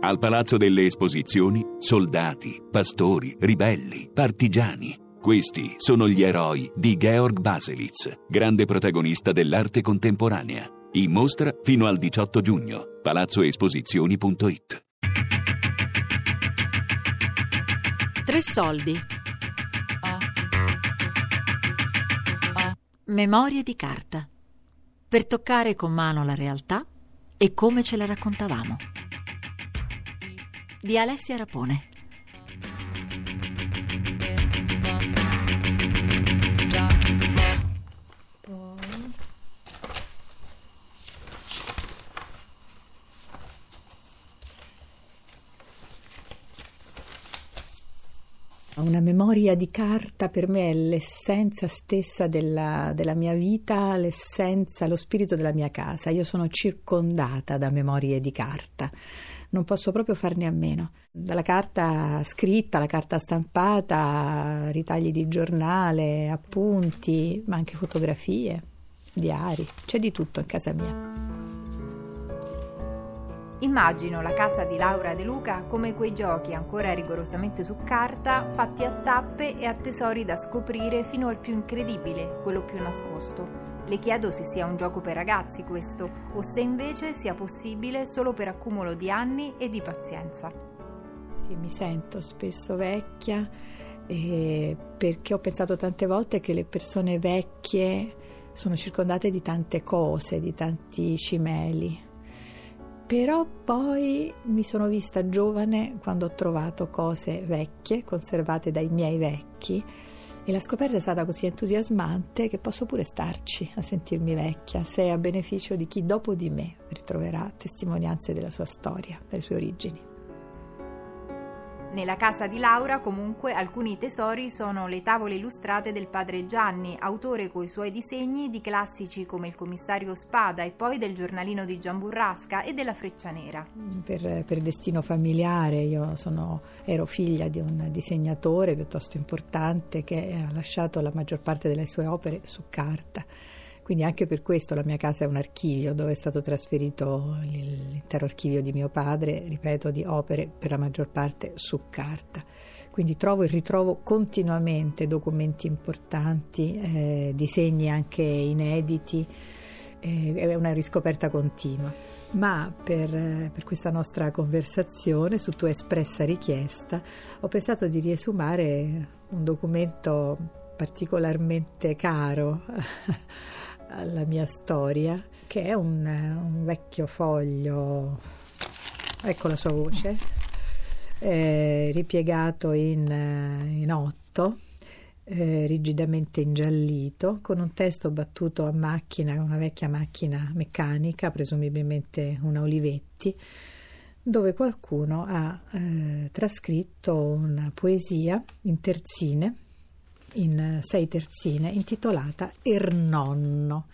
Al Palazzo delle Esposizioni, soldati, pastori, ribelli, partigiani. Questi sono gli eroi di Georg Baselitz, grande protagonista dell'arte contemporanea. In mostra fino al 18 giugno. palazzoesposizioni.it Tre soldi. Memorie di carta. Per toccare con mano la realtà e come ce la raccontavamo. Di Alessia Rapone. Una memoria di carta per me è l'essenza stessa della, della, mia vita, l'essenza, lo spirito della mia casa. Io sono circondata da memorie di carta, non posso proprio farne a meno. Dalla carta scritta alla carta stampata, ritagli di giornale, appunti, ma anche fotografie, diari, c'è di tutto in casa mia. Immagino la casa di Laura De Luca come quei giochi ancora rigorosamente su carta, fatti a tappe e a tesori da scoprire fino al più incredibile, quello più nascosto. Le chiedo se sia un gioco per ragazzi questo, o se invece sia possibile solo per accumulo di anni e di pazienza. Sì, mi sento spesso vecchia eh, perché ho pensato tante volte che le persone vecchie sono circondate di tante cose, di tanti cimeli però poi mi sono vista giovane quando ho trovato cose vecchie, conservate dai miei vecchi, e la scoperta è stata così entusiasmante che posso pure starci a sentirmi vecchia, se è a beneficio di chi dopo di me ritroverà testimonianze della sua storia, delle sue origini. Nella casa di Laura comunque alcuni tesori sono le tavole illustrate del padre Gianni, autore coi suoi disegni di classici come il commissario Spada e poi del giornalino di Giamburrasca e della Freccia Nera. Per, per destino familiare io sono, ero figlia di un disegnatore piuttosto importante che ha lasciato la maggior parte delle sue opere su carta quindi anche per questo la mia casa è un archivio dove è stato trasferito l'intero archivio di mio padre, ripeto, di opere per la maggior parte su carta. Quindi trovo e ritrovo continuamente documenti importanti, eh, disegni anche inediti, eh, è una riscoperta continua. Ma per, per, questa nostra conversazione, su tua espressa richiesta, ho pensato di riesumare un documento particolarmente caro alla mia storia, che è un, un vecchio foglio, ecco la sua voce, eh, ripiegato in, in otto, eh, rigidamente ingiallito, con un testo battuto a macchina, una vecchia macchina meccanica, presumibilmente una Olivetti, dove qualcuno ha eh, trascritto una poesia in terzine in sei terzine intitolata Ernonno.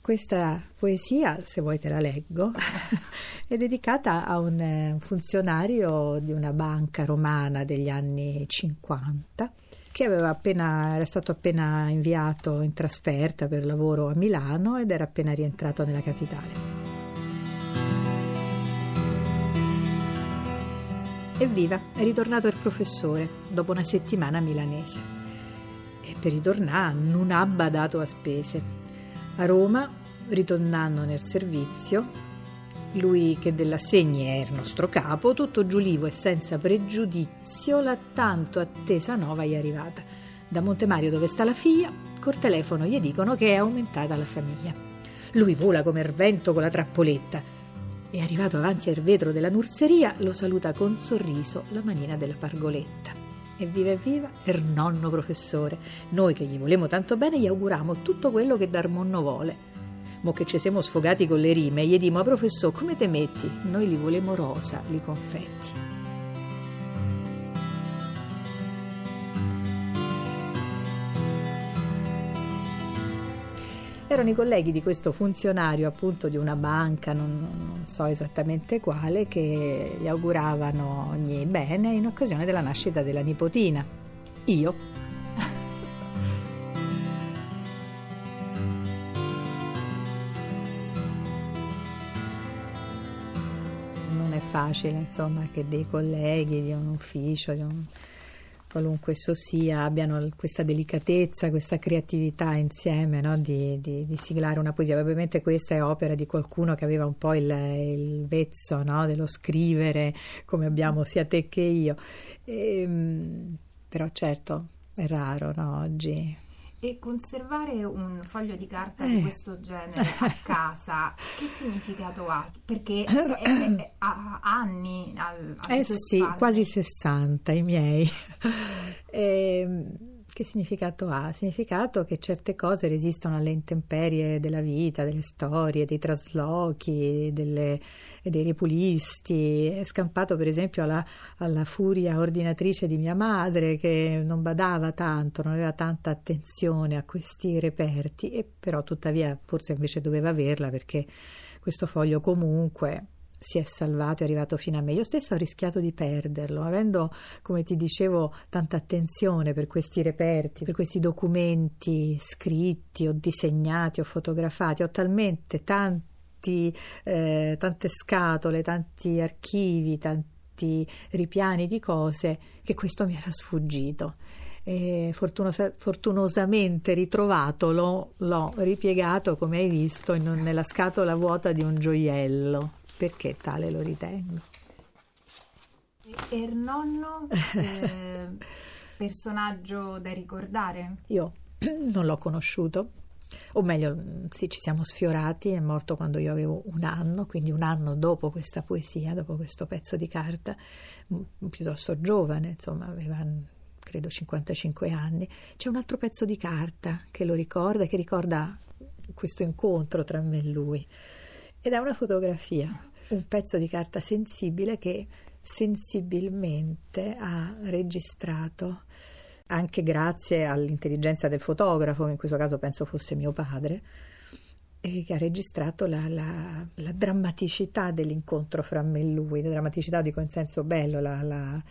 Questa poesia, se vuoi te la leggo, è dedicata a un funzionario di una banca romana degli anni 50 che appena, era stato appena inviato in trasferta per lavoro a Milano ed era appena rientrato nella capitale. Evviva, è ritornato il professore dopo una settimana milanese. E per ritornare non ha badato a spese. A Roma, ritornando nel servizio, lui che dell'assegni è il nostro capo, tutto giulivo e senza pregiudizio, la tanto attesa nova è arrivata. Da Montemario dove sta la figlia, col telefono gli dicono che è aumentata la famiglia. Lui vola come il vento con la trappoletta e arrivato avanti al vetro della nurseria lo saluta con sorriso la manina della pargoletta. Evviva evviva, er nonno professore, noi che gli volemo tanto bene gli auguriamo tutto quello che Darmonno vuole. Mo che ci siamo sfogati con le rime, gli dimo, professore, come te metti? Noi li volemo rosa, li confetti. erano i colleghi di questo funzionario appunto di una banca, non, non so esattamente quale, che gli auguravano ogni bene in occasione della nascita della nipotina. Io, Non è facile, insomma, che dei colleghi di un ufficio, di un qualunque esso sia, abbiano questa delicatezza, questa creatività insieme no? di, di, di, siglare una poesia. Ovviamente questa è opera di qualcuno che aveva un po' il, il vezzo no? dello scrivere, come abbiamo sia te che io. E, ehm, però certo è raro no? oggi e conservare un foglio di carta eh. di questo genere a casa, che significato ha? Perché ha anni al, Eh sì, spalle. quasi 60 i miei. e, che significato ha? Significato che certe cose resistono alle intemperie della vita, delle storie, dei traslochi, delle, dei ripulisti. È scampato per esempio alla, alla, furia ordinatrice di mia madre che non badava tanto, non aveva tanta attenzione a questi reperti e però tuttavia forse invece doveva averla perché questo foglio comunque si è salvato, è arrivato fino a me. Io stessa ho rischiato di perderlo, avendo, come ti dicevo, tanta attenzione per questi reperti, per questi documenti scritti o disegnati o fotografati. Ho talmente tanti, eh, tante scatole, tanti archivi, tanti ripiani di cose che questo mi era sfuggito. Fortunosa, fortunosamente ritrovato l'ho, l'ho ripiegato, come hai visto, in, nella scatola vuota di un gioiello perché tale lo ritengo. E il nonno, eh, personaggio da ricordare? Io non l'ho conosciuto, o meglio, sì, ci siamo sfiorati, è morto quando io avevo un anno, quindi un anno dopo questa poesia, dopo questo pezzo di carta, piuttosto giovane, insomma, aveva credo 55 anni. C'è un altro pezzo di carta che lo ricorda, che ricorda questo incontro tra me e lui ed è una fotografia, un pezzo di carta sensibile che sensibilmente ha registrato anche grazie all'intelligenza del fotografo, in questo caso penso fosse mio padre, e che ha registrato la, la, la drammaticità dell'incontro fra me e lui, la drammaticità dico in senso bello, la,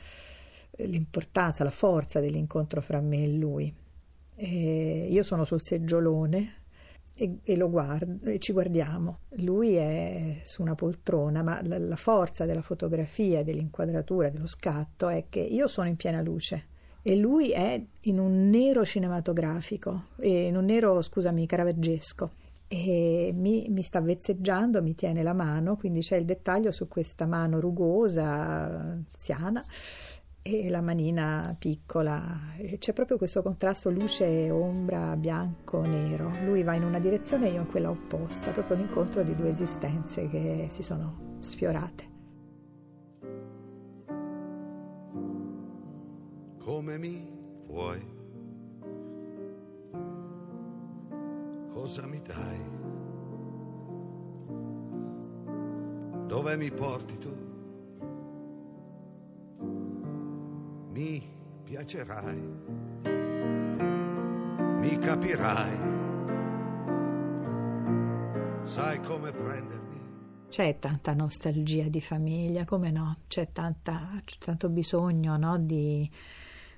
l'importanza, la forza dell'incontro fra me e lui. E io sono sul seggiolone e, e, guardo, e ci guardiamo. Lui è su una poltrona, ma la, la forza della fotografia, dell'inquadratura, dello scatto è che io sono in piena luce e lui è in un nero cinematografico, in un nero, scusami, caravaggesco. E mi, mi, sta vezzeggiando, mi tiene la mano, quindi c'è il dettaglio su questa mano rugosa, anziana, e la manina piccola. C'è proprio questo contrasto luce, ombra, bianco, nero. Lui va in una direzione e io in quella opposta, proprio un incontro di due esistenze che si sono sfiorate. Come mi vuoi? Cosa mi dai? Dove mi porti tu? Mi piacerai, mi capirai, sai come prendermi. C'è tanta nostalgia di famiglia, come no? C'è, tanta, c'è tanto bisogno no? di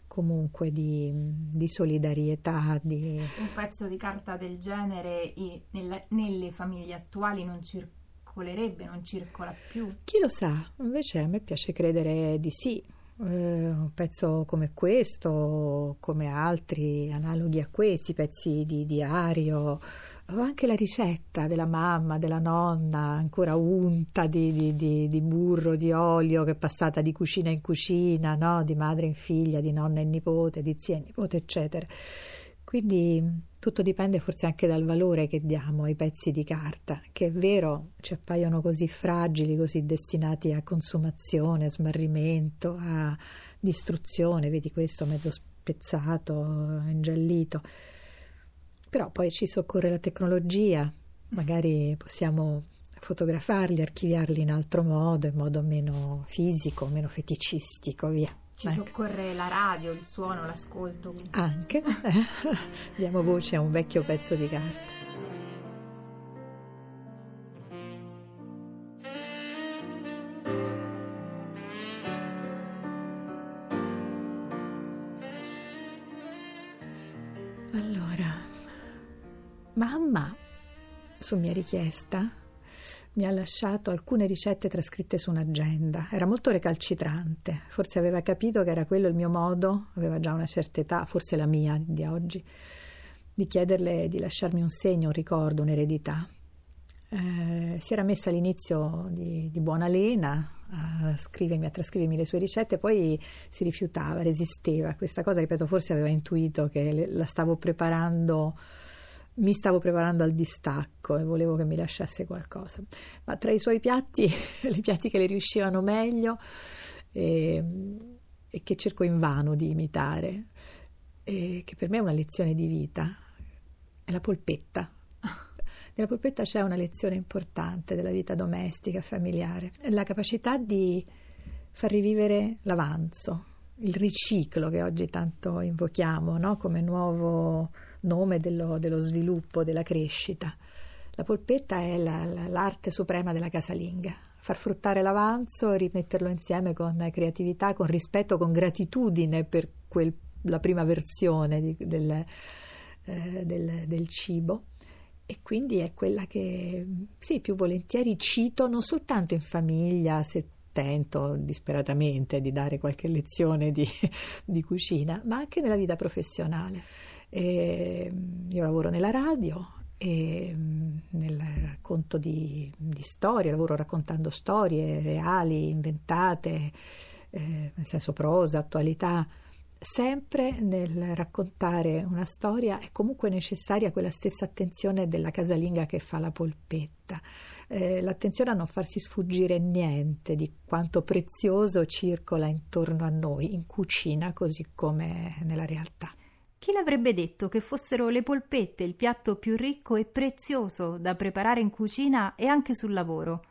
comunque di, di, solidarietà. Di... Un pezzo di carta del genere nelle, nelle famiglie attuali non circolerebbe, non circola più. Chi lo sa? Invece a me piace credere di sì. Eh, un pezzo come questo, come altri analoghi a questi, pezzi di diario, o anche la ricetta della mamma, della nonna, ancora unta di, di, di, di, burro, di olio, che è passata di cucina in cucina, no? di madre in figlia, di nonna in nipote, di zia in nipote, eccetera. Quindi tutto dipende forse anche dal valore che diamo ai pezzi di carta, che è vero ci appaiono così fragili, così destinati a consumazione, smarrimento, a distruzione, vedi questo mezzo spezzato, ingiallito. Però poi ci soccorre la tecnologia, magari possiamo fotografarli, archiviarli in altro modo, in modo meno fisico, meno feticistico, via. Ci ecco. soccorre la radio, il suono, l'ascolto. Anche. Diamo voce a un vecchio pezzo di carta. Allora, mamma, su mia richiesta, mi ha lasciato alcune ricette trascritte su un'agenda. Era molto recalcitrante, forse aveva capito che era quello il mio modo, aveva già una certa età, forse la mia di oggi, di chiederle di lasciarmi un segno, un ricordo, un'eredità. Eh, si era messa all'inizio di, di buona lena a scrivermi, a trascrivermi le sue ricette, poi si rifiutava, resisteva questa cosa, ripeto, forse aveva intuito che la stavo preparando mi stavo preparando al distacco e volevo che mi lasciasse qualcosa. Ma tra i suoi piatti, i piatti che le riuscivano meglio e, e che cerco invano di imitare, e che per me è una lezione di vita, è la polpetta. Nella polpetta c'è una lezione importante della vita domestica, familiare, la capacità di far rivivere l'avanzo, il riciclo che oggi tanto invochiamo no? come nuovo nome dello, dello, sviluppo, della crescita. La polpetta è la, la, l'arte suprema della casalinga, far fruttare l'avanzo rimetterlo insieme con creatività, con rispetto, con gratitudine per quel, la prima versione di, del, eh, del, del cibo e quindi è quella che sì, più volentieri cito non soltanto in famiglia, se tento disperatamente di dare qualche lezione di, di cucina, ma anche nella vita professionale. E io lavoro nella radio e nel racconto di, di storie, lavoro raccontando storie reali, inventate, eh, nel senso prosa, attualità. Sempre nel raccontare una storia è comunque necessaria quella stessa attenzione della casalinga che fa la polpetta eh, l'attenzione a non farsi sfuggire niente di quanto prezioso circola intorno a noi, in cucina così come nella realtà. Chi l'avrebbe detto che fossero le polpette il piatto più ricco e prezioso da preparare in cucina e anche sul lavoro?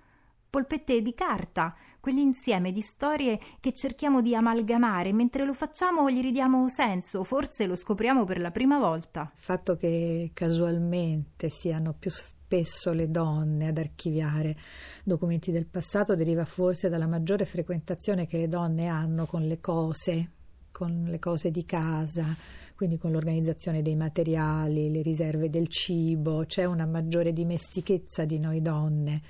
Polpette di carta, quell'insieme di storie che cerchiamo di amalgamare, mentre lo facciamo gli ridiamo senso, forse lo scopriamo per la prima volta. Il fatto che casualmente siano più spesso le donne ad archiviare documenti del passato deriva forse dalla maggiore frequentazione che le donne hanno con le cose, con le cose di casa, quindi con l'organizzazione dei materiali, le riserve del cibo, c'è una maggiore dimestichezza di noi donne,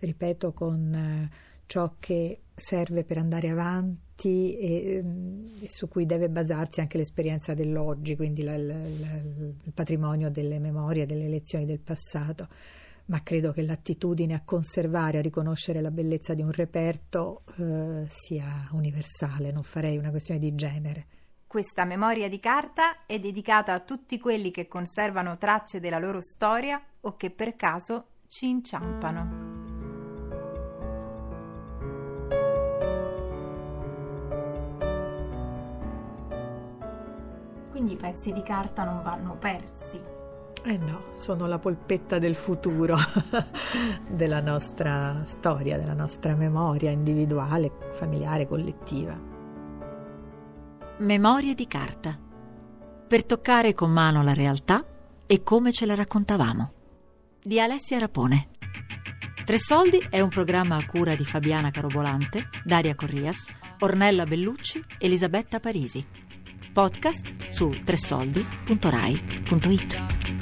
ripeto, con eh, ciò che serve per andare avanti e, mm, e, su cui deve basarsi anche l'esperienza dell'oggi, quindi la, la, la, il patrimonio delle memorie, delle lezioni del passato. Ma credo che l'attitudine a conservare, a riconoscere la bellezza di un reperto eh, sia universale, non farei una questione di genere. Questa memoria di carta è dedicata a tutti quelli che conservano tracce della loro storia o che per caso ci inciampano. quindi i pezzi di carta non vanno persi. Eh no, sono la polpetta del futuro della nostra storia, della nostra memoria individuale, familiare, collettiva. Memorie di carta. Per toccare con mano la realtà e come ce la raccontavamo. Di Alessia Rapone. Tre Soldi è un programma a cura di Fabiana Carobolante, Daria Corrias, Ornella Bellucci, Elisabetta Parisi podcast su tresoldi.rai.it.